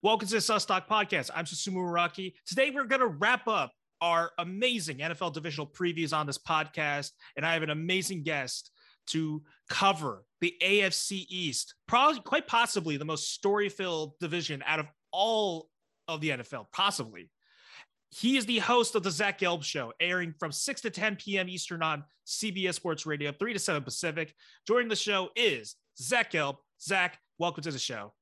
Welcome to the Sustock Podcast. I'm Susumu Araki. Today we're going to wrap up our amazing NFL divisional previews on this podcast, and I have an amazing guest to cover the AFC East, probably quite possibly the most story-filled division out of all of the NFL, possibly. He is the host of the Zach Gelb Show, airing from 6 to 10 p.m. Eastern on CBS Sports Radio, 3 to 7 Pacific. Joining the show is Zach Gelb. Zach, welcome to the show.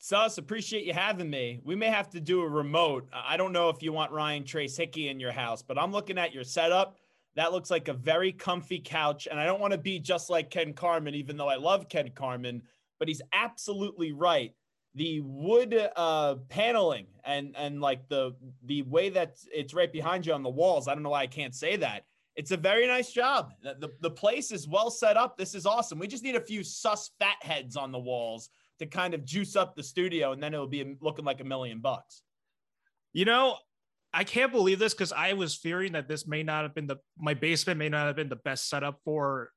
Sus, appreciate you having me. We may have to do a remote. I don't know if you want Ryan Trace Hickey in your house, but I'm looking at your setup. That looks like a very comfy couch. And I don't want to be just like Ken Carman, even though I love Ken Carman, but he's absolutely right. The wood uh, paneling and and like the the way that it's right behind you on the walls. I don't know why I can't say that. It's a very nice job. The, the, the place is well set up. This is awesome. We just need a few sus fat heads on the walls to kind of juice up the studio, and then it'll be looking like a million bucks. You know, I can't believe this because I was fearing that this may not have been the my basement may not have been the best setup for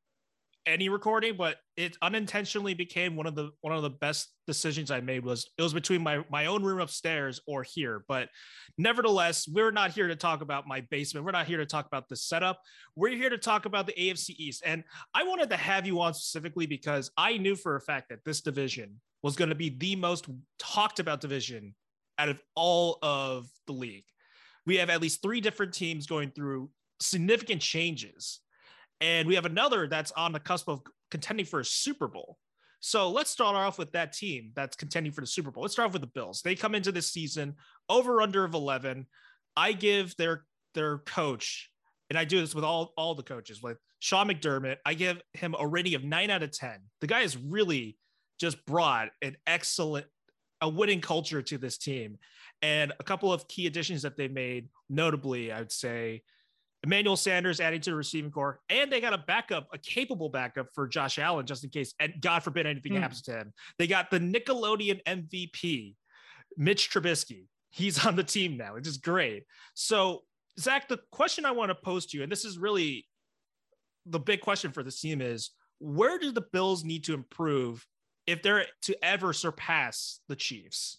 any recording, but it unintentionally became one of the one of the best decisions I made was it was between my my own room upstairs or here. But nevertheless, we're not here to talk about my basement. We're not here to talk about the setup. We're here to talk about the AFC East. And I wanted to have you on specifically because I knew for a fact that this division was going to be the most talked about division out of all of the league. We have at least three different teams going through significant changes. And we have another that's on the cusp of contending for a Super Bowl. So let's start off with that team that's contending for the Super Bowl. Let's start off with the Bills. They come into this season over under of 11. I give their their coach, and I do this with all all the coaches, with Sean McDermott, I give him a rating of nine out of 10. The guy is really just brought an excellent, a winning culture to this team. And a couple of key additions that they made, notably, I would say Emmanuel Sanders adding to the receiving core, and they got a backup, a capable backup for Josh Allen, just in case, and God forbid anything mm. happens to him. They got the Nickelodeon MVP, Mitch Trubisky. He's on the team now, which is great. So, Zach, the question I want to pose to you, and this is really the big question for this team is where do the Bills need to improve if they're to ever surpass the Chiefs?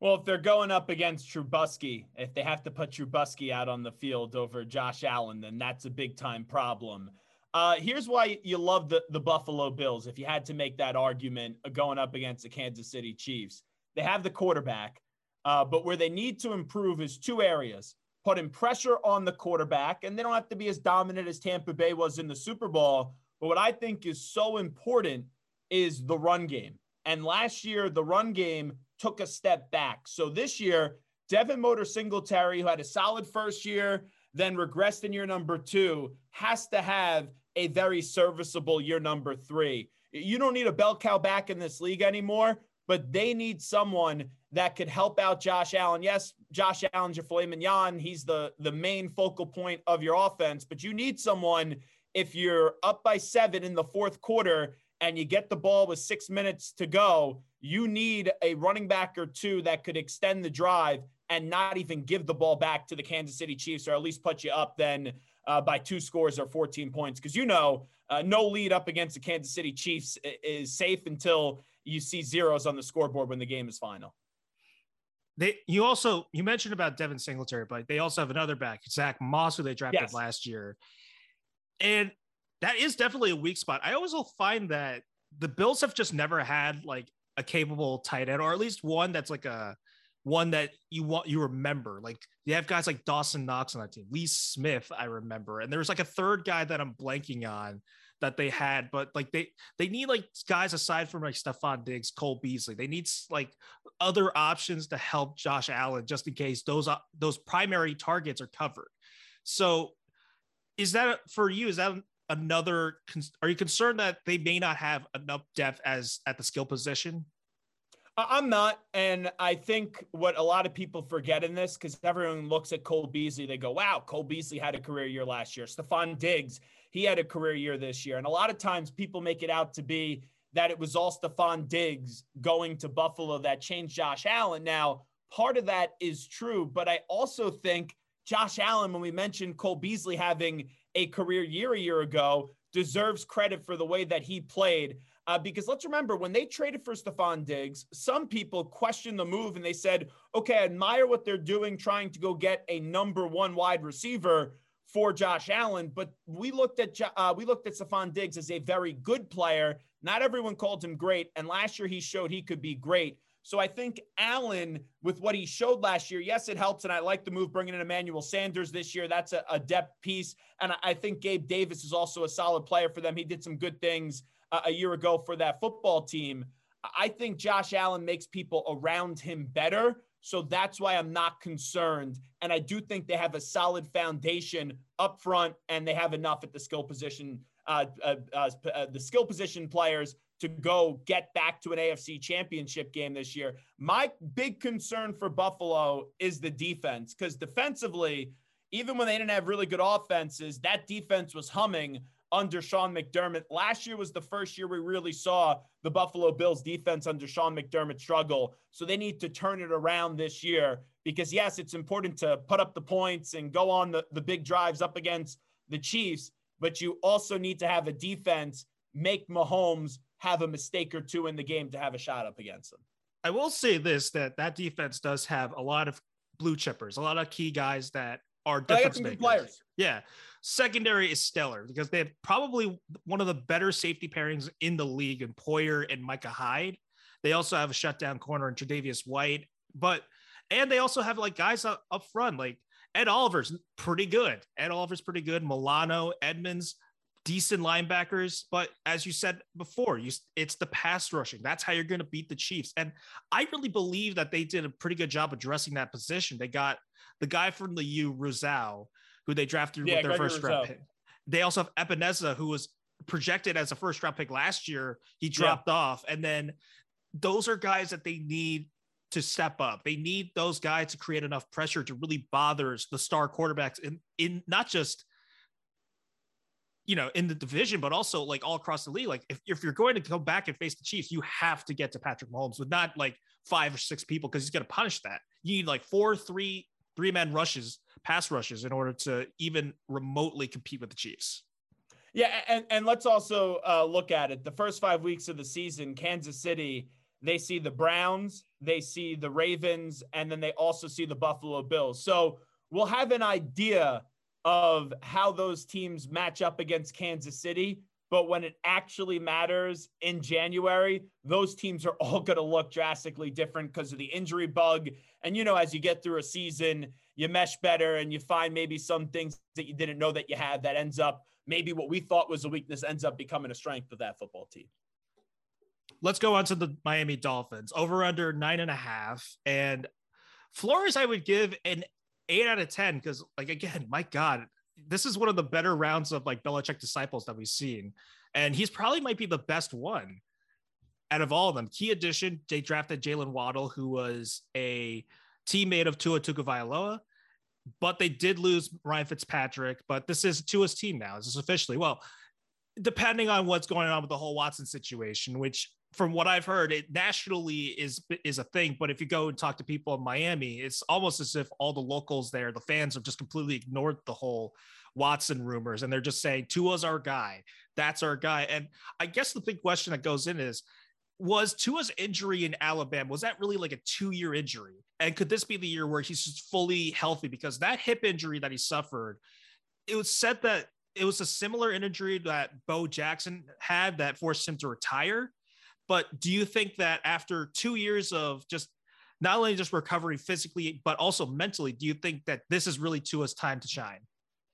Well, if they're going up against Trubisky, if they have to put Trubisky out on the field over Josh Allen, then that's a big time problem. Uh, here's why you love the, the Buffalo Bills. If you had to make that argument going up against the Kansas City Chiefs, they have the quarterback, uh, but where they need to improve is two areas putting pressure on the quarterback, and they don't have to be as dominant as Tampa Bay was in the Super Bowl. But what I think is so important is the run game. And last year, the run game took a step back. So this year, Devin Motor Singletary, who had a solid first year, then regressed in year number two, has to have a very serviceable year number three. You don't need a bell cow back in this league anymore, but they need someone that could help out Josh Allen. Yes, Josh Allen's your filet mignon. He's the, the main focal point of your offense, but you need someone if you're up by seven in the fourth quarter and you get the ball with six minutes to go, you need a running back or two that could extend the drive and not even give the ball back to the Kansas City Chiefs, or at least put you up then uh, by two scores or 14 points. Because you know, uh, no lead up against the Kansas City Chiefs is safe until you see zeros on the scoreboard when the game is final. They, you also you mentioned about Devin Singletary, but they also have another back, Zach Moss, who they drafted yes. last year, and that is definitely a weak spot. I always will find that the Bills have just never had like a capable tight end, or at least one that's like a one that you want you remember. Like you have guys like Dawson Knox on that team, Lee Smith, I remember, and there was like a third guy that I'm blanking on that they had, but like they they need like guys aside from like Stefon Diggs, Cole Beasley. They need like other options to help Josh Allen just in case those uh, those primary targets are covered. So is that for you? Is that another are you concerned that they may not have enough depth as at the skill position? I'm not and i think what a lot of people forget in this because everyone looks at cole beasley they go wow cole beasley had a career year last year. Stefon diggs he had a career year this year. And a lot of times people make it out to be that it was all stefon diggs going to buffalo that changed josh allen. Now part of that is true but i also think josh allen when we mentioned cole beasley having a career year a year ago deserves credit for the way that he played. Uh, because let's remember when they traded for Stefon Diggs, some people questioned the move and they said, okay, I admire what they're doing, trying to go get a number one wide receiver for Josh Allen. But we looked at uh, we looked at Stefon Diggs as a very good player. Not everyone called him great, and last year he showed he could be great. So I think Allen, with what he showed last year, yes, it helps. And I like the move bringing in Emmanuel Sanders this year. That's a, a depth piece. And I think Gabe Davis is also a solid player for them. He did some good things uh, a year ago for that football team. I think Josh Allen makes people around him better. So that's why I'm not concerned. And I do think they have a solid foundation up front and they have enough at the skill position, uh, uh, uh, uh the skill position players to go get back to an AFC championship game this year. My big concern for Buffalo is the defense because defensively, even when they didn't have really good offenses, that defense was humming under Sean McDermott. Last year was the first year we really saw the Buffalo Bills defense under Sean McDermott struggle. So they need to turn it around this year because, yes, it's important to put up the points and go on the, the big drives up against the Chiefs, but you also need to have a defense make Mahomes have a mistake or two in the game to have a shot up against them. I will say this that that defense does have a lot of blue chippers, a lot of key guys that are difference makers. Players. Yeah. Secondary is stellar because they have probably one of the better safety pairings in the league in Poyer and Micah Hyde. They also have a shutdown corner in Tre'Davious White, but and they also have like guys up, up front like Ed Oliver's pretty good. Ed Oliver's pretty good. Milano, Edmunds, decent linebackers, but as you said before, you it's the pass rushing. That's how you're going to beat the Chiefs. And I really believe that they did a pretty good job addressing that position. They got the guy from the U, Rousseau, who they drafted yeah, with their Gregory first round pick. They also have Epenesa, who was projected as a first round pick last year. He dropped yeah. off, and then those are guys that they need to step up. They need those guys to create enough pressure to really bother the star quarterbacks in in not just you know, in the division, but also like all across the league. Like if, if you're going to go back and face the Chiefs, you have to get to Patrick Mahomes with not like five or six people because he's going to punish that. You need like four, three, three man rushes, pass rushes in order to even remotely compete with the Chiefs. Yeah, and and let's also uh, look at it. The first five weeks of the season, Kansas City, they see the Browns, they see the Ravens, and then they also see the Buffalo Bills. So we'll have an idea of how those teams match up against Kansas City. But when it actually matters in January, those teams are all going to look drastically different because of the injury bug. And, you know, as you get through a season, you mesh better and you find maybe some things that you didn't know that you had that ends up maybe what we thought was a weakness ends up becoming a strength of that football team. Let's go on to the Miami Dolphins over under nine and a half. And Flores, I would give an eight out of 10 because, like, again, my God, this is one of the better rounds of like Belichick disciples that we've seen. And he's probably might be the best one out of all of them. Key addition, they drafted Jaylen Waddle, who was a teammate of Tua Tagovailoa, but they did lose Ryan Fitzpatrick. But this is Tua's team now. This is officially well, depending on what's going on with the whole Watson situation, which from what I've heard, it nationally is is a thing. But if you go and talk to people in Miami, it's almost as if all the locals there, the fans, have just completely ignored the whole Watson rumors, and they're just saying Tua's our guy. That's our guy. And I guess the big question that goes in is, was Tua's injury in Alabama was that really like a two year injury? And could this be the year where he's just fully healthy? Because that hip injury that he suffered, it was said that it was a similar injury that Bo Jackson had that forced him to retire but do you think that after two years of just not only just recovering physically, but also mentally, do you think that this is really Tua's time to shine?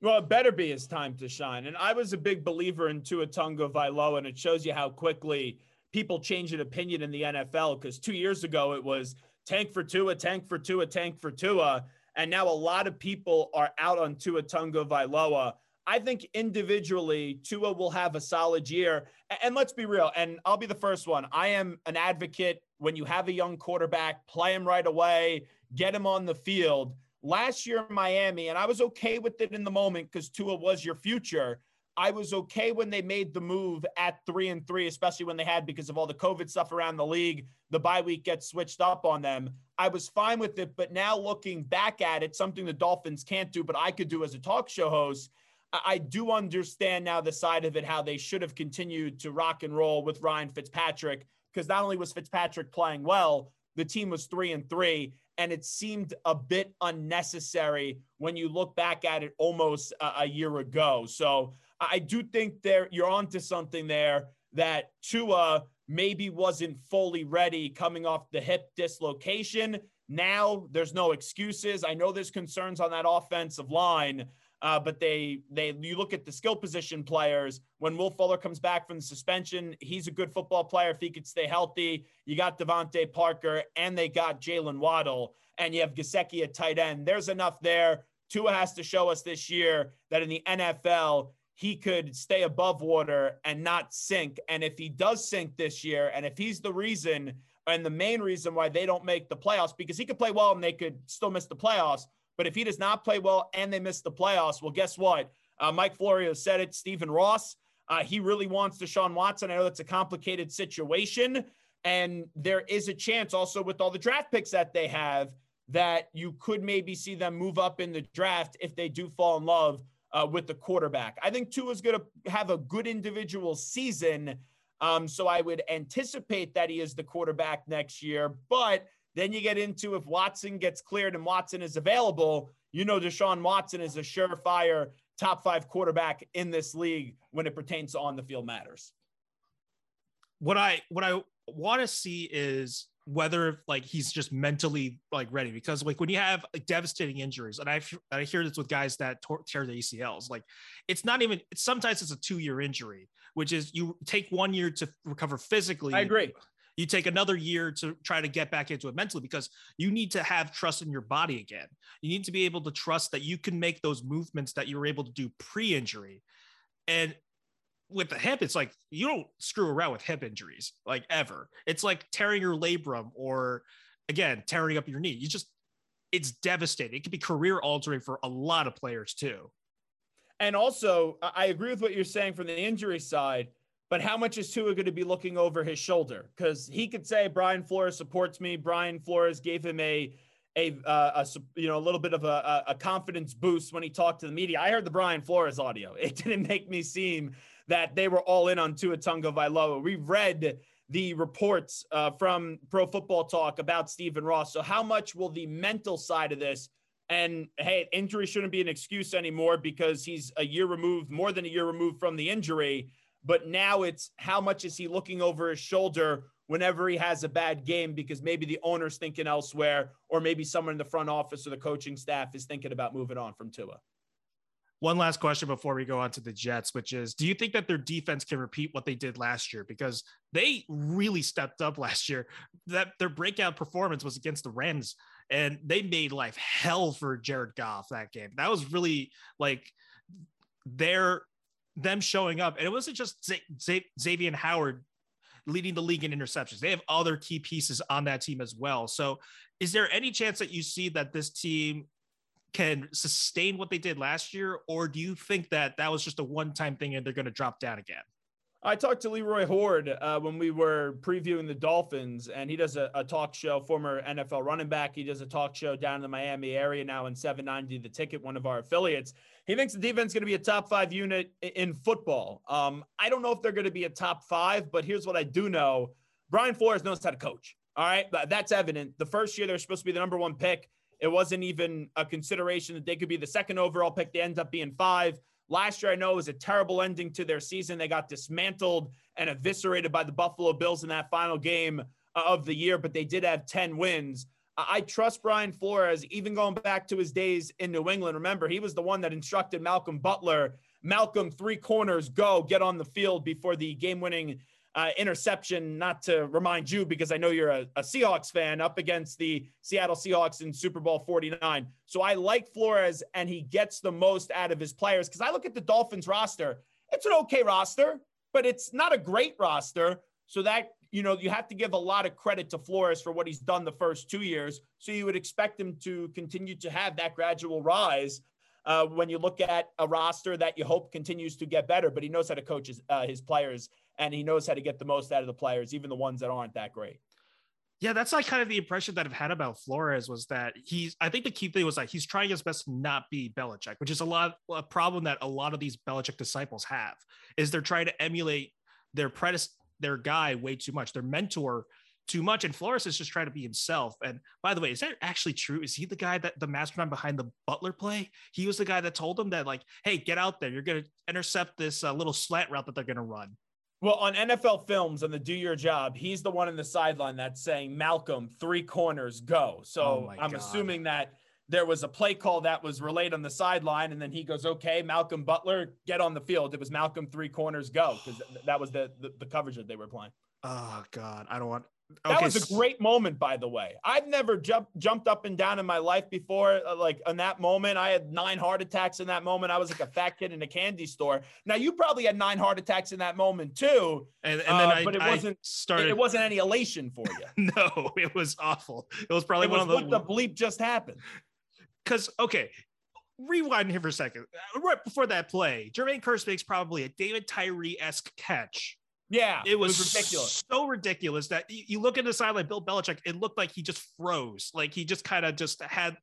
Well, it better be his time to shine. And I was a big believer in Tua Tagovailoa, and it shows you how quickly people change an opinion in the NFL. Because two years ago, it was tank for Tua, tank for Tua, tank for Tua. And now a lot of people are out on Tua Tagovailoa. I think individually, Tua will have a solid year. And let's be real, and I'll be the first one. I am an advocate when you have a young quarterback, play him right away, get him on the field. Last year in Miami, and I was okay with it in the moment because Tua was your future. I was okay when they made the move at three and three, especially when they had because of all the COVID stuff around the league. The bye week gets switched up on them. I was fine with it, but now looking back at it, something the Dolphins can't do, but I could do as a talk show host I do understand now the side of it, how they should have continued to rock and roll with Ryan Fitzpatrick, because not only was Fitzpatrick playing well, the team was three and three, and it seemed a bit unnecessary when you look back at it almost a, a year ago. So I do think there you're onto something there that Tua maybe wasn't fully ready coming off the hip dislocation. Now there's no excuses. I know there's concerns on that offensive line, uh, but they they you look at the skill position players. When Will Fuller comes back from the suspension, he's a good football player if he could stay healthy. You got DeVante Parker and they got Jaylen Waddle, and you have Gesicki at tight end. There's enough there. Tua has to show us this year that in the NFL he could stay above water and not sink. And if he does sink this year, and if he's the reason and the main reason why they don't make the playoffs, because he could play well and they could still miss the playoffs but if he does not play well and they miss the playoffs, well, guess what? Uh, Mike Florio said it. Stephen Ross, uh, he really wants Deshaun Watson. I know that's a complicated situation. And there is a chance also with all the draft picks that they have that you could maybe see them move up in the draft if they do fall in love uh, with the quarterback. I think Tua is going to have a good individual season. Um, so I would anticipate that he is the quarterback next year. But then you get into if Watson gets cleared and Watson is available, you know Deshaun Watson is a surefire top five quarterback in this league when it pertains to on the field matters. What I what I want to see is whether like he's just mentally like ready because like when you have like, devastating injuries and I I hear this with guys that tear the ACLs like it's not even it's, sometimes it's a two year injury which is you take one year to recover physically. I agree you take another year to try to get back into it mentally because you need to have trust in your body again. You need to be able to trust that you can make those movements that you were able to do pre injury. And with the hip, it's like you don't screw around with hip injuries like ever. It's like tearing your labrum or again, tearing up your knee. You just, it's devastating. It can be career altering for a lot of players too. And also, I agree with what you're saying from the injury side but how much is Tua going to be looking over his shoulder? Because he could say Brian Flores supports me. Brian Flores gave him a a, uh, a you know a little bit of a, a confidence boost when he talked to the media. I heard the Brian Flores audio. It didn't make me seem that they were all in on Tua Tagovailoa. We read the reports uh, from Pro Football Talk about Stephen Ross. So how much will the mental side of this? And hey, injury shouldn't be an excuse anymore because he's a year removed, more than a year removed from the injury. But now it's how much is he looking over his shoulder whenever he has a bad game because maybe the owner's thinking elsewhere, or maybe someone in the front office or the coaching staff is thinking about moving on from Tua. One last question before we go on to the Jets, which is do you think that their defense can repeat what they did last year? Because they really stepped up last year. That their breakout performance was against the Rams, and they made life hell for Jared Goff that game. That was really like their them showing up, and it wasn't just Z- Z- Xavien Howard leading the league in interceptions. They have other key pieces on that team as well. So, is there any chance that you see that this team can sustain what they did last year, or do you think that that was just a one-time thing and they're going to drop down again? I talked to Leroy Hoard uh, when we were previewing the Dolphins, and he does a, a, talk show, former NFL running back. He does a talk show down in the Miami area now in 790 The Ticket, one of our affiliates. He thinks the defense is going to be a top five unit in football. Um, I don't know if they're going to be a top five, but here's what I do know Brian Flores knows how to coach. All right. That's evident. The first year they're supposed to be the number one pick. It wasn't even a consideration that they could be the second overall pick. They end up being five. Last year, I know it was a terrible ending to their season. They got dismantled and eviscerated by the Buffalo Bills in that final game uh, of the year, but they did have 10 wins. I trust Brian Flores, even going back to his days in New England. Remember, he was the one that instructed Malcolm Butler, Malcolm, three corners, go, get on the field before the game winning uh, interception. Not to remind you, because I know you're a, a, Seahawks fan, up against the Seattle Seahawks in Super Bowl 49. So I like Flores, and he gets the most out of his players. Because I look at the Dolphins roster, it's an okay roster, but it's not a great roster. So that you know, you have to give a lot of credit to Flores for what he's done the first two years. So you would expect him to continue to have that gradual rise uh, when you look at a roster that you hope continues to get better. But he knows how to coach his, uh, his players and he knows how to get the most out of the players, even the ones that aren't that great. Yeah, that's like kind of the impression that I've had about Flores was that he's. I think the key thing was like he's trying his best to not be Belichick, which is a lot a problem that a lot of these Belichick disciples have. Is they're trying to emulate their predecessor, their guy way too much, their mentor too much, and Flores is just trying to be himself. And by the way, is that actually true? Is he the guy that the mastermind behind the Butler play? He was the guy that told him that like, hey, get out there, you're gonna intercept this uh, little slant route that they're gonna run. Well, on NFL films on the Do Your Job, he's the one in the sideline that's saying, Malcolm, three corners, go. So oh I'm God. assuming that there was a play call that was relayed on the sideline, and then he goes, okay, Malcolm Butler, get on the field. It was Malcolm, three corners, go, because that was the, the, the coverage that they were playing. Oh God, I don't want that was a great moment, by the way. I've never jumped jumped up and down in my life before. Uh, like in that moment, I had nine heart attacks in that moment. I was like a fat kid in a candy store. Now you probably had nine heart attacks in that moment too. And, and then uh, I, but it wasn't started. It wasn't any elation for you. no, it was awful. It was probably it one was of the what the bleep just happened. Because okay, rewind here for a second. Uh, right before that play, Jermaine Kearse makes probably a David Tyree esque catch yeah, it was, it was, ridiculous. So ridiculous that you, look at the sideline, Bill Belichick, it looked like he just froze. Like he just kind of just had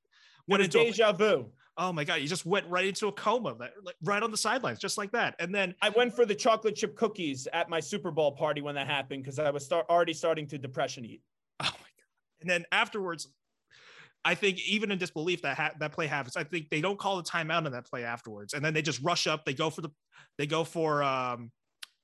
went into deja a, vu. Oh my god, he just went right into a coma, like, right on the sidelines, just like that. And then I went for the chocolate chip cookies at my Super Bowl party when that happened because I was start, already starting to depression eat. Oh my god! And then afterwards, I think even in disbelief that ha- that play happens, I think they don't call the timeout on that play afterwards, and then they just rush up. They go for the, they go for um,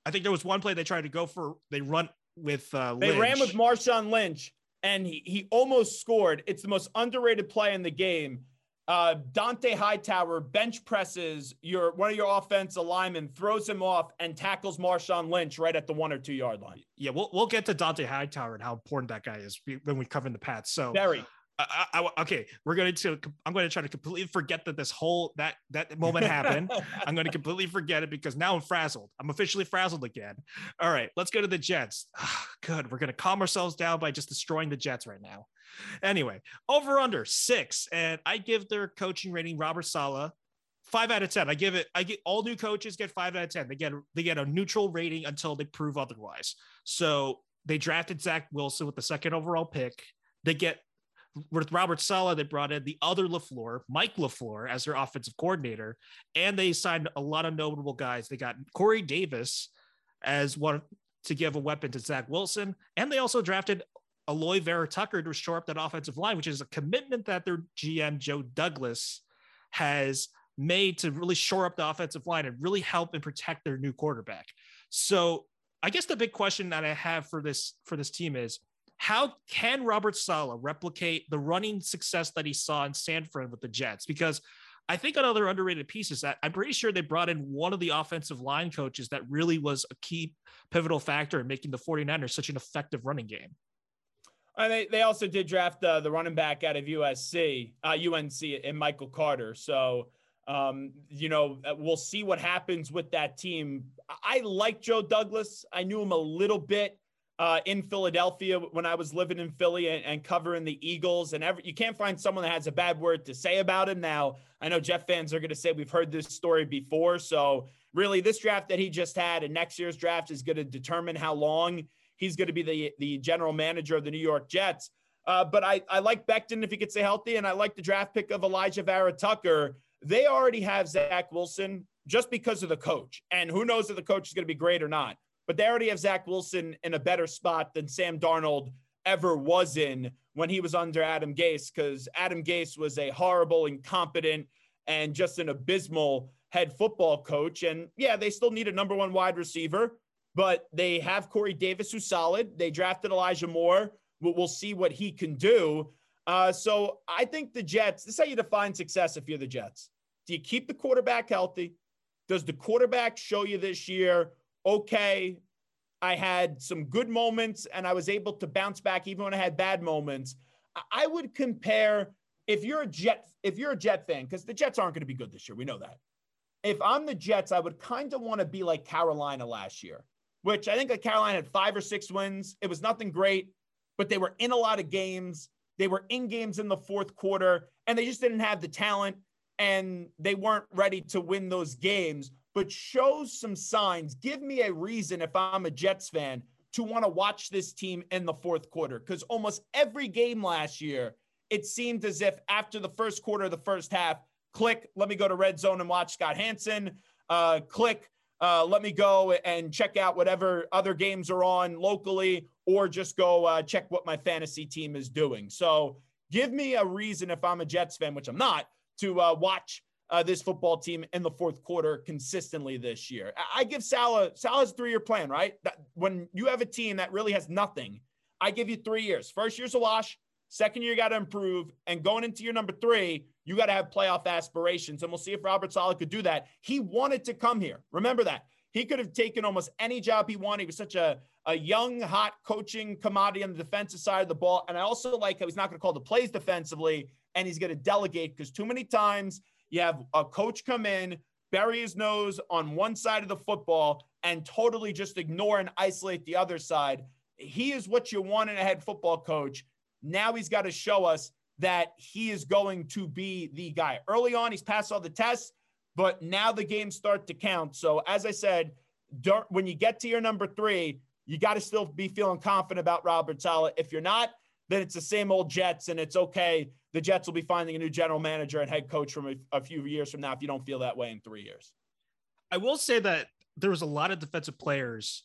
I think there was one play they tried to go for. They run with. Uh, they ran with Marshawn Lynch, and he he almost scored. It's the most underrated play in the game. Uh, Dont'a Hightower bench presses your one of your offensive linemen, throws him off, and tackles Marshawn Lynch right at the one or two yard line. Yeah, we'll we'll get to Dont'a Hightower and how important that guy is when we cover the Pats. So very. I, I, okay, we're going to. I'm going to try to completely forget that this whole that that moment happened. I'm going to completely forget it because now I'm frazzled. I'm officially frazzled again. All right, let's go to the Jets. good. We're going to calm ourselves down by just destroying the Jets right now. Anyway, over under six, and I give their coaching rating Robert Saleh five out of ten. I give it. I get all new coaches get five out of ten. They get they get a neutral rating until they prove otherwise. So they drafted Zach Wilson with the second overall pick. They get with Robert Saleh, they brought in the other LaFleur, Mike LaFleur, as their offensive coordinator, and they signed a lot of notable guys. They got Corey Davis as one to give a weapon to Zach Wilson, and they also drafted Alijah Vera-Tucker to shore up that offensive line, which is a commitment that their GM Joe Douglas has made to really shore up the offensive line and really help and protect their new quarterback. So I guess the big question that I have for this for this team is how can Robert Saleh replicate the running success that he saw in San Fran with the Jets? Because I think another underrated piece is that I'm pretty sure they brought in one of the offensive line coaches that really was a key pivotal factor in making the 49ers such an effective running game. And they, they also did draft uh, the running back out of USC, uh, UNC, and Michael Carter. So, um, you know, uh, we'll see what happens with that team. I like Joe Douglas. I knew him a little bit uh, in Philadelphia when I was living in Philly and, and, covering the Eagles. And every, you can't find someone that has a bad word to say about him. Now, I know Jets fans are going to say we've heard this story before. So, really, this draft that he just had and next year's draft is going to determine how long he's going to be the, the general manager of the New York Jets. Uh, but I, I like Becton if he could stay healthy, and I like the draft pick of Alijah Vera-Tucker. They already have Zach Wilson just because of the coach. And who knows if the coach is going to be great or not but they already have Zach Wilson in a better spot than Sam Darnold ever was in when he was under Adam Gase, because Adam Gase was a horrible, incompetent, and just an abysmal head football coach. And yeah, they still need a number one wide receiver, but they have Corey Davis, who's solid. They drafted Elijah Moore. We'll see what he can do. Uh, so I think the Jets, this is how you define success if you're the Jets. Do you keep the quarterback healthy? Does the quarterback show you this year okay, I had some good moments and I was able to bounce back even when I had bad moments. I would compare if you're a Jet if you're a Jet fan because the Jets aren't going to be good this year. We know that. If I'm the Jets, I would kind of want to be like Carolina last year, which I think like Carolina had five or six wins. It was nothing great, but they were in a lot of games. They were in games in the fourth quarter and they just didn't have the talent and they weren't ready to win those games but shows some signs. Give me a reason if I'm a Jets fan to want to watch this team in the fourth quarter because almost every game last year, it seemed as if after the first quarter of the first half, click, let me go to red zone and watch Scott Hanson. Uh, click, uh, let me go and check out whatever other games are on locally, or just go uh, check what my fantasy team is doing. So give me a reason if I'm a Jets fan, which I'm not, to uh, watch uh, this football team in the fourth quarter consistently this year. I, I give Saleh Saleh's three year plan, right? That, when you have a team that really has nothing, I give you three years. First year's a wash. Second year, you got to improve. And going into your number three, you got to have playoff aspirations. And we'll see if Robert Saleh could do that. He wanted to come here. Remember that. He could have taken almost any job he wanted. He was such a, a young, hot coaching commodity on the defensive side of the ball. And I also like how he's not going to call the plays defensively and he's going to delegate because too many times you have a coach come in, bury his nose on one side of the football, and totally just ignore and isolate the other side. He is what you want in a head football coach. Now he's got to show us that he is going to be the guy. Early on, he's passed all the tests, but now the games start to count. So, as I said, when you get to your number three, you got to still be feeling confident about Robert Saleh. If you're not, then it's the same old Jets, and it's okay. The Jets will be finding a new general manager and head coach from a, a few years from now if you don't feel that way in three years. I will say that there was a lot of defensive players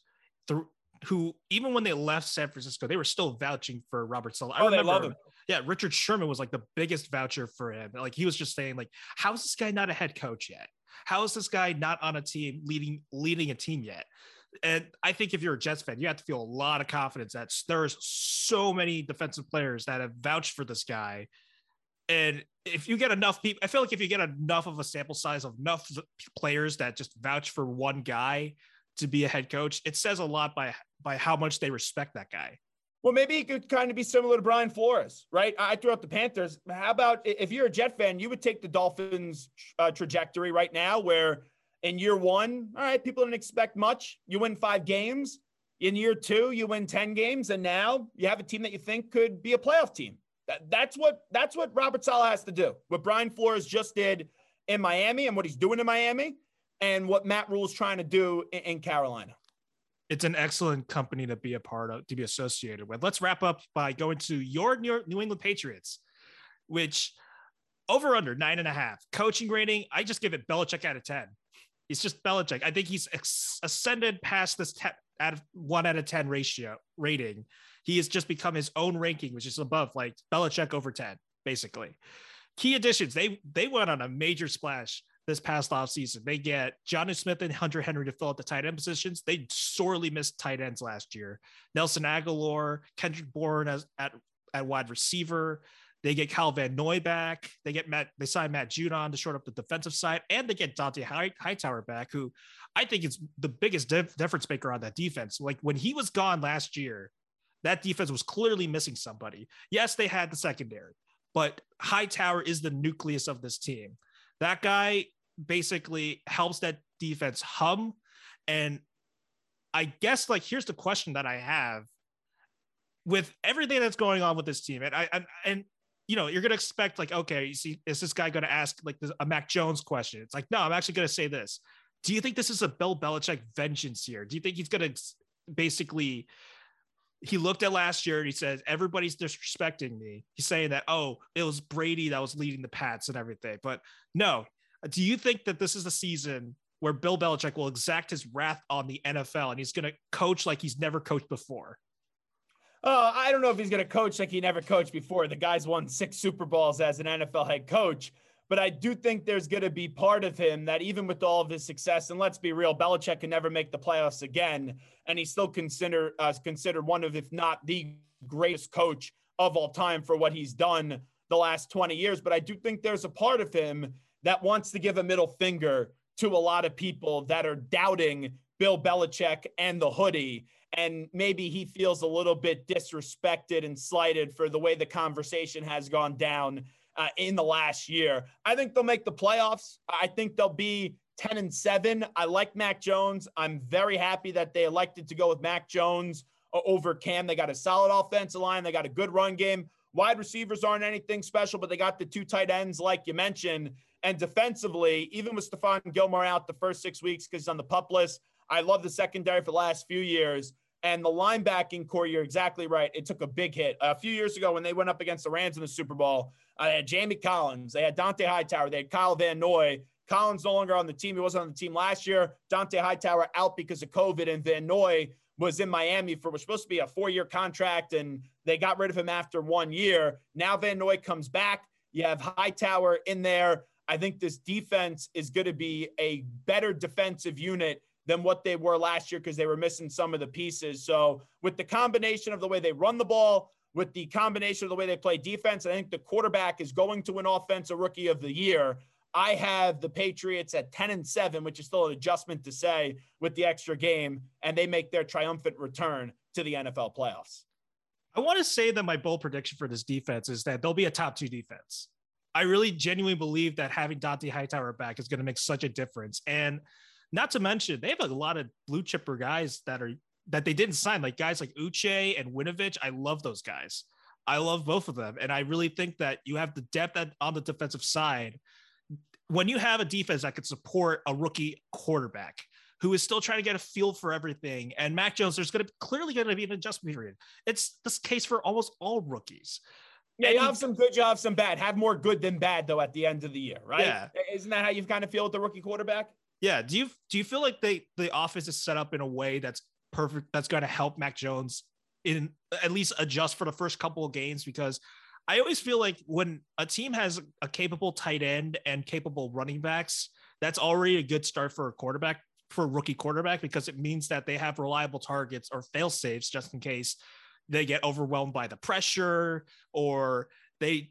through who even when they left San Francisco, they were still vouching for Robert Saleh. I oh, remember, they love him. Yeah, Richard Sherman was like the biggest voucher for him. Like he was just saying, like, how is this guy not a head coach yet? How is this guy not on a team leading leading a team yet? And I think if you're a Jets fan, you have to feel a lot of confidence that there's so many defensive players that have vouched for this guy. And if you get enough people, I feel like if you get enough of a sample size of enough players that just vouch for one guy to be a head coach, it says a lot by by how much they respect that guy. Well, maybe it could kind of be similar to Brian Flores, right? I threw out the Panthers. How about if you're a Jet fan, you would take the Dolphins' uh, trajectory right now, where in year one, all right, people didn't expect much. You win five games. In year two, you win 10 games. And now you have a team that you think could be a playoff team. That, that's what that's what Robert Saleh has to do. What Brian Flores just did in Miami and what he's doing in Miami and what Matt Rhule is trying to do in, in Carolina it's an excellent company to be a part of, to be associated with. Let's wrap up by going to your New England Patriots, which over under nine and a half coaching rating. I just give it Belichick out of 10. He's just Belichick. I think he's ascended past this te- out of one out of 10 ratio rating. He has just become his own ranking, which is above like Belichick over 10, basically. Key additions. They, they went on a major splash this past offseason. They get Jonnu Smith and Hunter Henry to fill out the tight end positions. They sorely missed tight ends last year. Nelson Agholor, Kendrick Bourne as at, at wide receiver. They get Kyle Van Noy back. They get Matt, they sign Matt Judon to short up the defensive side, and they get Dont'a Hightower back, who I think is the biggest dif- difference maker on that defense. Like when he was gone last year, that defense was clearly missing somebody. Yes, they had the secondary, but Hightower is the nucleus of this team. That guy basically helps that defense hum. And I guess like here's the question that I have with everything that's going on with this team, and I and, and you know you're gonna expect like okay, you see, is this guy gonna ask like a Mac Jones question? It's like no, I'm actually gonna say this. Do you think this is a Bill Belichick vengeance here? Do you think he's gonna basically he looked at last year and he says everybody's disrespecting me. He's saying that oh, it was Brady that was leading the Pats and everything. But no, do you think that this is the season where Bill Belichick will exact his wrath on the NFL and he's going to coach like he's never coached before? Uh, I don't know if he's going to coach like he never coached before. The guy's won six Super Bowls as an NFL head coach. But I do think there's going to be part of him that even with all of his success, and let's be real, Belichick can never make the playoffs again, and he's still considered uh, considered one of, if not the greatest coach of all time for what he's done the last 20 years. But I do think there's a part of him that wants to give a middle finger to a lot of people that are doubting Bill Belichick and the hoodie. And maybe he feels a little bit disrespected and slighted for the way the conversation has gone down uh, in the last year. I think they'll make the playoffs. I think they'll be 10 and 7. I like Mac Jones. I'm very happy that they elected to go with Mac Jones over Cam. They got a solid offensive line, they got a good run game. Wide receivers aren't anything special, but they got the two tight ends, like you mentioned. And defensively, even with Stephon Gilmore out the first six weeks because he's on the pup list, I love the secondary for the last few years. And the linebacking core, you're exactly right. It took a big hit. A few years ago, when they went up against the Rams in the Super Bowl, uh, they had Jamie Collins, they had Dont'a Hightower, they had Kyle Van Noy. Collins no longer on the team. He wasn't on the team last year. Dont'a Hightower out because of COVID, and Van Noy was in Miami for was supposed to be a four-year contract, and they got rid of him after one year. Now Van Noy comes back. You have Hightower in there. I think this defense is going to be a better defensive unit than what they were last year because they were missing some of the pieces. So, with the combination of the way they run the ball, with the combination of the way they play defense, I think the quarterback is going to win offensive rookie of the year. I have the Patriots at 10 and 7, which is still an adjustment to say with the extra game, and they make their triumphant return to the NFL playoffs. I want to say that my bold prediction for this defense is that they'll be a top two defense. I really genuinely believe that having Dont'a Hightower back is going to make such a difference. And not to mention, they have a lot of blue chipper guys that are that they didn't sign, like guys like Uche and Winovich. I love those guys. I love both of them. And I really think that you have the depth on the defensive side. When you have a defense that could support a rookie quarterback who is still trying to get a feel for everything, and Mac Jones, there's going to clearly going to be an adjustment period. It's this case for almost all rookies. Yeah, you have some good, you have some bad. Have more good than bad though at the end of the year, right? Yeah. Isn't that how you kind of feel with the rookie quarterback? Yeah. Do you do you feel like they the office is set up in a way that's perfect that's going to help Mac Jones in at least adjust for the first couple of games because I always feel like when a team has a capable tight end and capable running backs, that's already a good start for a quarterback for a rookie quarterback because it means that they have reliable targets or fail safes just in case they get overwhelmed by the pressure or they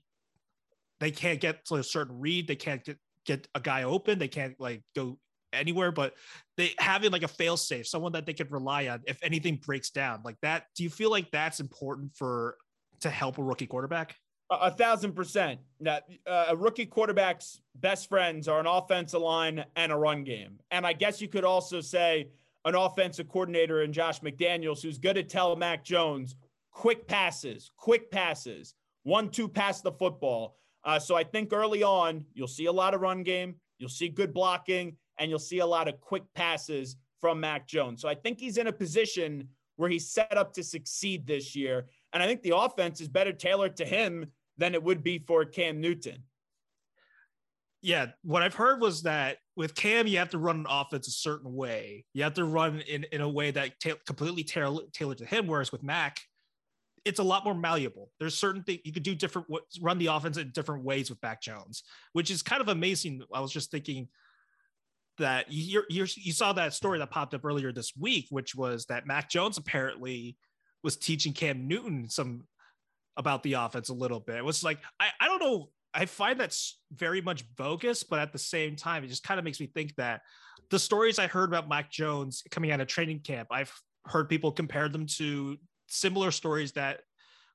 they can't get to a certain read, they can't get get a guy open, they can't like go anywhere, but they having like a fail safe, someone that they could rely on if anything breaks down like that. Do you feel like that's important for to help a rookie quarterback? A, thousand percent. Now, uh, a rookie quarterback's best friends are an offensive line and a run game. And I guess you could also say an offensive coordinator in Josh McDaniels who's good to tell Mac Jones quick passes, quick passes, one, two pass the football. Uh, so I think early on, you'll see a lot of run game, you'll see good blocking, and you'll see a lot of quick passes from Mac Jones. So I think he's in a position where he's set up to succeed this year. And I think the offense is better tailored to him than it would be for Cam Newton. Yeah, what I've heard was that with Cam, you have to run an offense a certain way. You have to run in, in a way that ta- completely tailor- tailored to him. Whereas with Mac, it's a lot more malleable. There's certain things you could do different, run the offense in different ways with Mac Jones, which is kind of amazing. I was just thinking that you you saw that story that popped up earlier this week, which was that Mac Jones apparently was teaching Cam Newton some about the offense a little bit. It was like I I don't know. I find that's very much bogus, but at the same time, it just kind of makes me think that the stories I heard about Mac Jones coming out of training camp, I've heard people compare them to similar stories that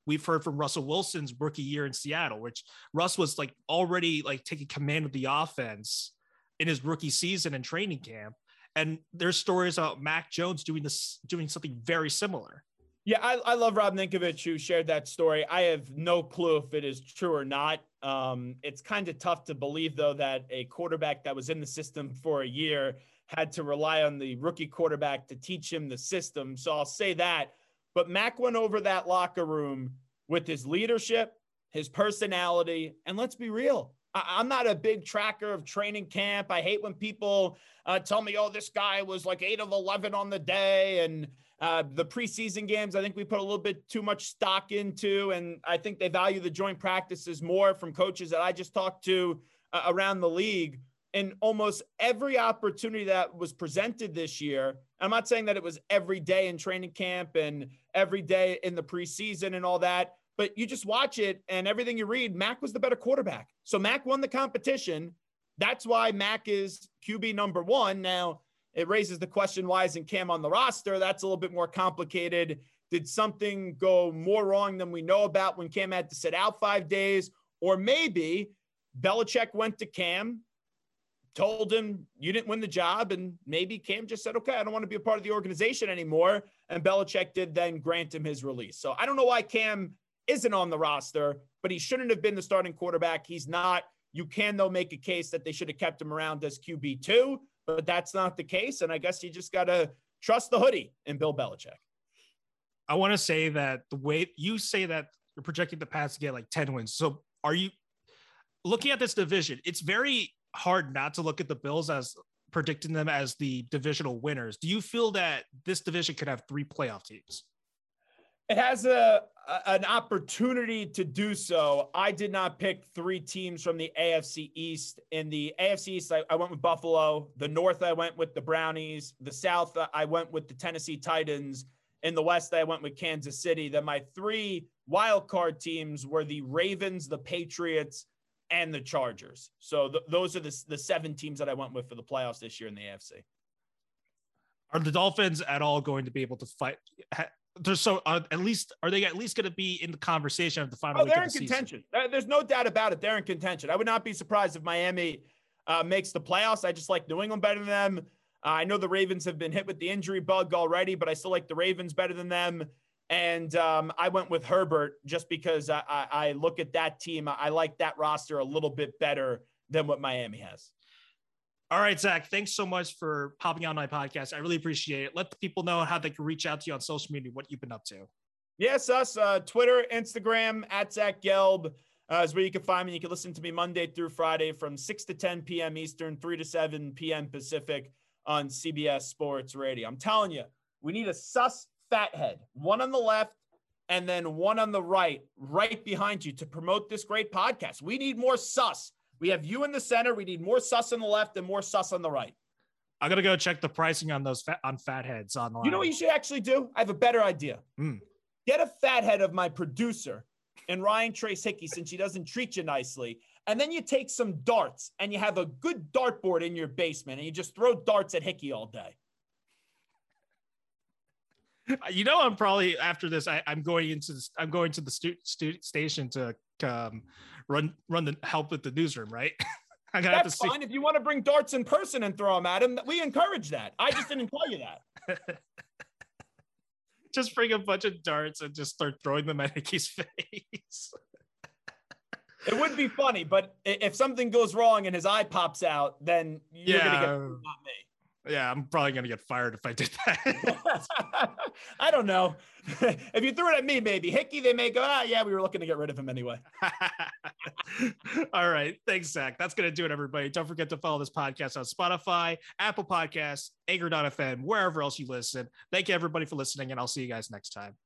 we've heard from Russell Wilson's rookie year in Seattle, which Russ was like already like taking command of the offense in his rookie season and training camp. And there's stories about Mac Jones doing this, doing something very similar. Yeah, I, I love Rob Ninkovich who shared that story. I have no clue if it is true or not. Um, it's kind of tough to believe, though, that a quarterback that was in the system for a year had to rely on the rookie quarterback to teach him the system. So I'll say that. But Mac went over that locker room with his leadership, his personality, and let's be real, I'm not a big tracker of training camp. I hate when people uh, tell me, oh, this guy was like eight of 11 on the day. And uh, the preseason games, I think we put a little bit too much stock into. And I think they value the joint practices more from coaches that I just talked to uh, around the league. And almost every opportunity that was presented this year, I'm not saying that it was every day in training camp and every day in the preseason and all that, but you just watch it and everything you read, Mac was the better quarterback. So Mac won the competition. That's why Mac is QB number one. Now, it raises the question why isn't Cam on the roster? That's a little bit more complicated. Did something go more wrong than we know about when Cam had to sit out five days? Or maybe Belichick went to Cam, told him you didn't win the job, and maybe Cam just said, okay, I don't want to be a part of the organization anymore. And Belichick did then grant him his release. So I don't know why Cam isn't on the roster, but he shouldn't have been the starting quarterback. He's not. You can, though, make a case that they should have kept him around as QB2, but that's not the case. And I guess you just got to trust the hoodie in Bill Belichick. I want to say that the way you say that you're projecting the Pats to get like 10 wins. So are you looking at this division? It's very hard not to look at the Bills as predicting them as the divisional winners. Do you feel that this division could have three playoff teams? It has a, an opportunity to do so. I did not pick three teams from the AFC East. In the AFC East, I, I went with Buffalo. The North, I went with the Brownies. The South, uh, I went with the Tennessee Titans. In the West, I went with Kansas City. Then my three wild card teams were the Ravens, the Patriots, and the Chargers. So th- those are the, the seven teams that I went with for the playoffs this year in the AFC. Are the Dolphins at all going to be able to fight? There's so uh, at least are they at least going to be in the conversation of the final? Oh, they're in the contention. Season? There's no doubt about it. They're in contention. I would not be surprised if Miami uh, makes the playoffs. I just like New England better than them. Uh, I know the Ravens have been hit with the injury bug already, but I still like the Ravens better than them. And um, I went with Herbert just because I, I, I look at that team. I like that roster a little bit better than what Miami has. All right, Zach, thanks so much for popping on my podcast. I really appreciate it. Let the people know how they can reach out to you on social media, what you've been up to. Yes, us, uh, Twitter, Instagram, at Zach Gelb uh, is where you can find me. You can listen to me Monday through Friday from 6 to 10 p.m. Eastern, 3 to 7 p.m. Pacific on CBS Sports Radio. I'm telling you, we need a sus fathead, one on the left and then one on the right, right behind you to promote this great podcast. We need more sus. We have you in the center. We need more sus on the left and more sus on the right. I'm gonna go check the pricing on those fat, on fatheads online. You know what you should actually do? I have a better idea. Mm. Get a fathead of my producer and Ryan Trace Hickey since she doesn't treat you nicely. And then you take some darts and you have a good dartboard in your basement and you just throw darts at Hickey all day. You know, I'm probably after this. I, am going into this. I'm going to the stu- stu- station to um, run run the help with the newsroom. Right? I'm gonna That's have to fine. See. If you want to bring darts in person and throw them at him, we encourage that. I just didn't tell you that. just bring a bunch of darts and just start throwing them at Hickey's face. it would be funny, but if something goes wrong and his eye pops out, then you're yeah. gonna get not me. Yeah, I'm probably gonna get fired if I did that. I don't know. if you threw it at me, maybe Hickey, they may go. Ah, yeah, we were looking to get rid of him anyway. All right, thanks, Zach. That's gonna do it, everybody. Don't forget to follow this podcast on Spotify, Apple Podcasts, Anchor.fm, wherever else you listen. Thank you, everybody, for listening, and I'll see you guys next time.